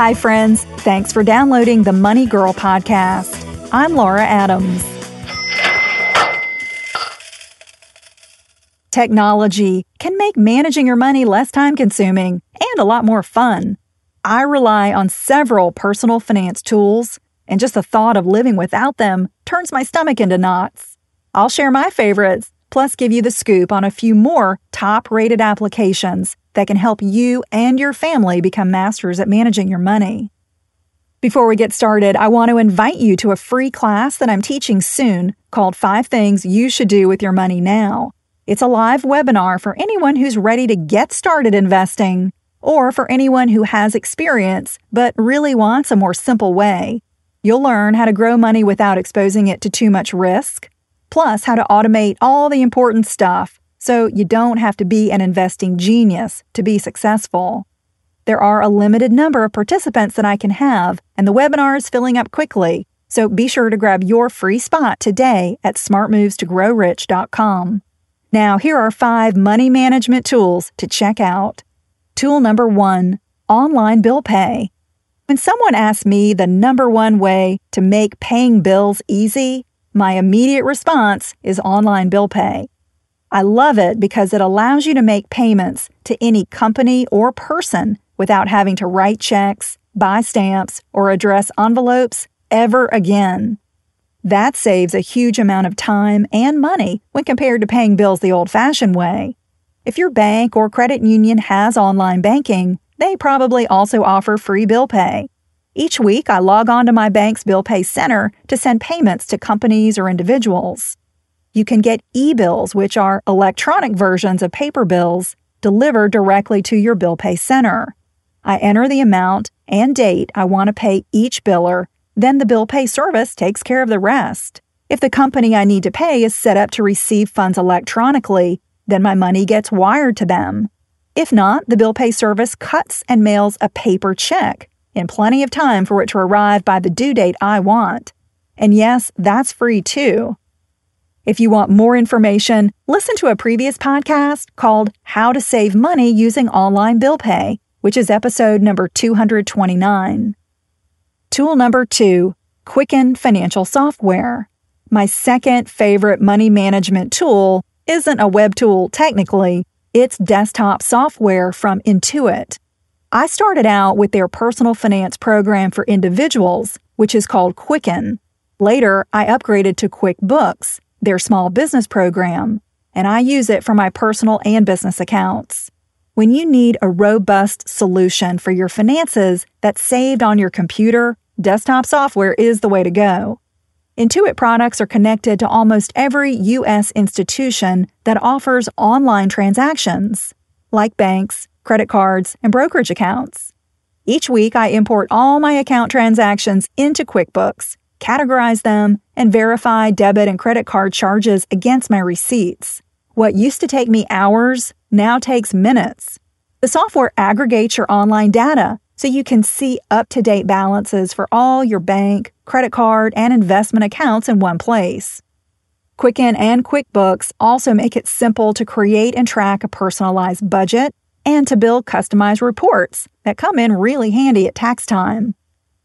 Hi, friends. Thanks for downloading the Money Girl podcast. I'm Laura Adams. Technology can make managing your money less time consuming and a lot more fun. I rely on several personal finance tools, and just the thought of living without them turns my stomach into knots. I'll share my favorites, plus give you the scoop on a few more top rated applications that can help you and your family become masters at managing your money. Before we get started, I want to invite you to a free class that I'm teaching soon called Five Things You Should Do with Your Money Now. It's a live webinar for anyone who's ready to get started investing or for anyone who has experience but really wants a more simple way. You'll learn how to grow money without exposing it to too much risk, plus how to automate all the important stuff so you don't have to be an investing genius to be successful. There are a limited number of participants that I can have, and the webinar is filling up quickly, so be sure to grab your free spot today at smartmovestogrowrich.com. Now, here are five money management tools to check out. Tool number one online bill pay. When someone asks me the number one way to make paying bills easy, my immediate response is online bill pay. I love it because it allows you to make payments to any company or person without having to write checks, buy stamps, or address envelopes ever again. That saves a huge amount of time and money when compared to paying bills the old fashioned way. If your bank or credit union has online banking, they probably also offer free bill pay. Each week, I log on to my bank's bill pay center to send payments to companies or individuals. You can get e bills, which are electronic versions of paper bills, delivered directly to your bill pay center. I enter the amount and date I want to pay each biller, then the bill pay service takes care of the rest. If the company I need to pay is set up to receive funds electronically, then my money gets wired to them. If not, the bill pay service cuts and mails a paper check in plenty of time for it to arrive by the due date I want. And yes, that's free too. If you want more information, listen to a previous podcast called How to Save Money Using Online Bill Pay, which is episode number 229. Tool number two Quicken Financial Software. My second favorite money management tool isn't a web tool technically, it's desktop software from Intuit. I started out with their personal finance program for individuals, which is called Quicken. Later, I upgraded to QuickBooks their small business program, and I use it for my personal and business accounts. When you need a robust solution for your finances that's saved on your computer, desktop software is the way to go. Intuit products are connected to almost every U.S. institution that offers online transactions, like banks, credit cards, and brokerage accounts. Each week, I import all my account transactions into QuickBooks categorize them, and verify debit and credit card charges against my receipts. What used to take me hours now takes minutes. The software aggregates your online data so you can see up to date balances for all your bank, credit card, and investment accounts in one place. Quicken and QuickBooks also make it simple to create and track a personalized budget and to build customized reports that come in really handy at tax time.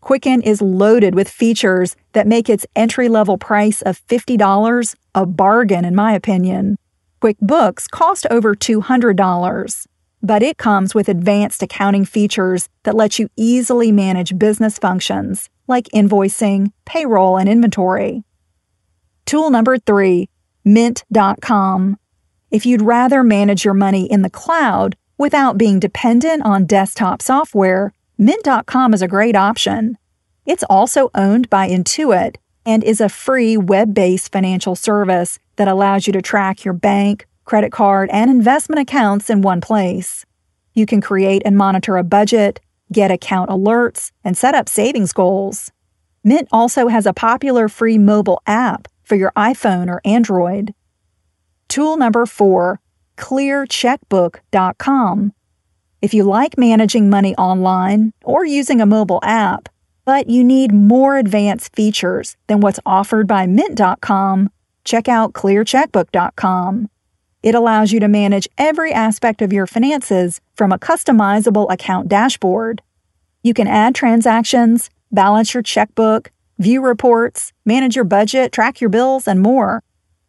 Quicken is loaded with features that make its entry level price of $50 a bargain, in my opinion. QuickBooks costs over $200, but it comes with advanced accounting features that let you easily manage business functions like invoicing, payroll, and inventory. Tool number three, Mint.com. If you'd rather manage your money in the cloud without being dependent on desktop software, Mint.com is a great option. It's also owned by Intuit and is a free web based financial service that allows you to track your bank, credit card, and investment accounts in one place. You can create and monitor a budget, get account alerts, and set up savings goals. Mint also has a popular free mobile app for your iPhone or Android. Tool number four, clearcheckbook.com. If you like managing money online or using a mobile app, but you need more advanced features than what's offered by Mint.com, check out clearcheckbook.com. It allows you to manage every aspect of your finances from a customizable account dashboard. You can add transactions, balance your checkbook, view reports, manage your budget, track your bills, and more.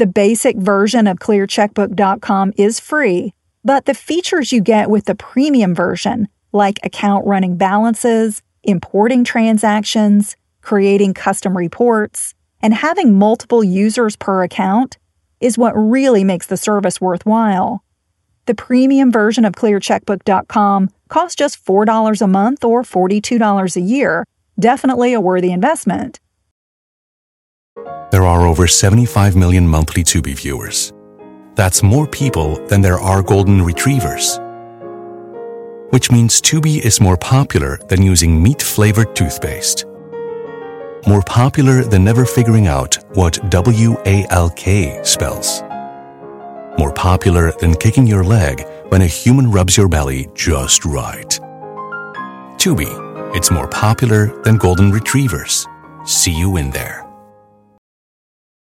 The basic version of clearcheckbook.com is free, but the features you get with the premium version, like account running balances, importing transactions, creating custom reports, and having multiple users per account, is what really makes the service worthwhile. The premium version of clearcheckbook.com costs just $4 a month or $42 a year. Definitely a worthy investment. There are over 75 million monthly Tubi viewers. That's more people than there are golden retrievers. Which means Tubi is more popular than using meat flavored toothpaste. More popular than never figuring out what W A L K spells. More popular than kicking your leg when a human rubs your belly just right. Tubi, it's more popular than golden retrievers. See you in there.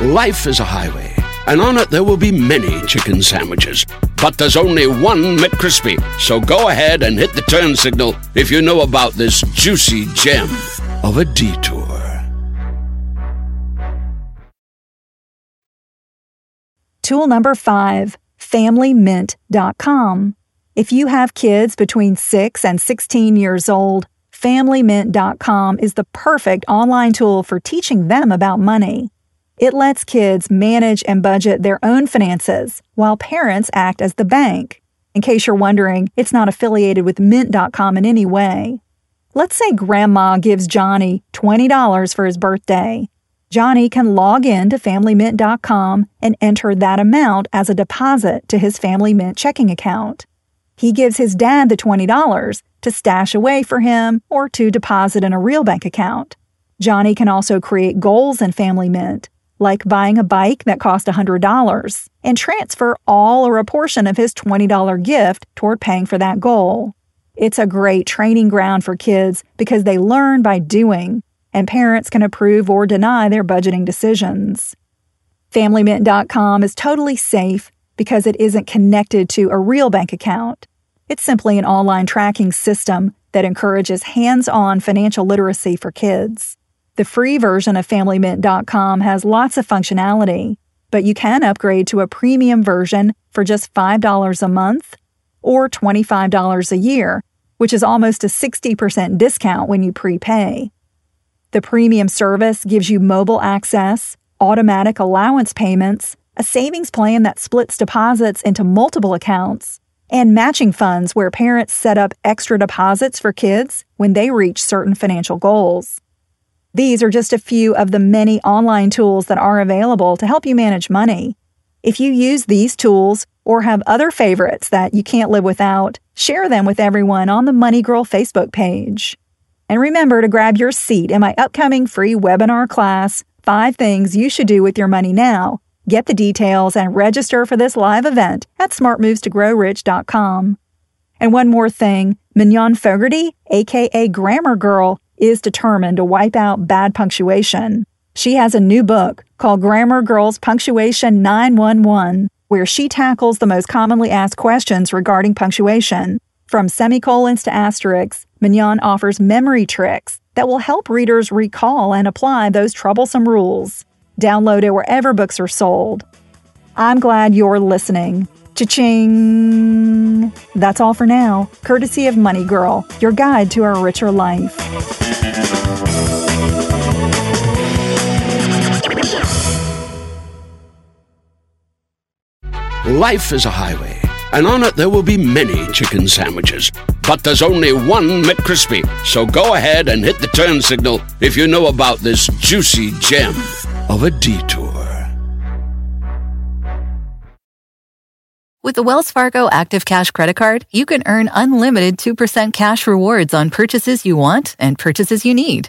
Life is a highway, and on it there will be many chicken sandwiches. But there's only one McCrispy. So go ahead and hit the turn signal if you know about this juicy gem of a detour. Tool number five, FamilyMint.com. If you have kids between 6 and 16 years old, FamilyMint.com is the perfect online tool for teaching them about money. It lets kids manage and budget their own finances while parents act as the bank. In case you're wondering, it's not affiliated with Mint.com in any way. Let's say Grandma gives Johnny $20 for his birthday. Johnny can log in to FamilyMint.com and enter that amount as a deposit to his Family Mint checking account. He gives his dad the $20 to stash away for him or to deposit in a real bank account. Johnny can also create goals in Family Mint, like buying a bike that cost $100, and transfer all or a portion of his $20 gift toward paying for that goal. It's a great training ground for kids because they learn by doing, and parents can approve or deny their budgeting decisions. FamilyMint.com is totally safe because it isn't connected to a real bank account. It's simply an online tracking system that encourages hands on financial literacy for kids. The free version of FamilyMint.com has lots of functionality, but you can upgrade to a premium version for just $5 a month or $25 a year, which is almost a 60% discount when you prepay. The premium service gives you mobile access, automatic allowance payments, a savings plan that splits deposits into multiple accounts, and matching funds where parents set up extra deposits for kids when they reach certain financial goals. These are just a few of the many online tools that are available to help you manage money. If you use these tools or have other favorites that you can't live without, share them with everyone on the Money Girl Facebook page. And remember to grab your seat in my upcoming free webinar class, Five Things You Should Do with Your Money Now, Get the details and register for this live event at smartmovestogrowrich.com. And one more thing Mignon Fogarty, aka Grammar Girl, is determined to wipe out bad punctuation. She has a new book called Grammar Girls Punctuation 911, where she tackles the most commonly asked questions regarding punctuation. From semicolons to asterisks, Mignon offers memory tricks that will help readers recall and apply those troublesome rules. Download it wherever books are sold. I'm glad you're listening. Cha-ching! That's all for now, courtesy of Money Girl, your guide to a richer life. Life is a highway, and on it there will be many chicken sandwiches. But there's only one McCrispy. So go ahead and hit the turn signal if you know about this juicy gem of a detour. With the Wells Fargo Active Cash Credit Card, you can earn unlimited 2% cash rewards on purchases you want and purchases you need.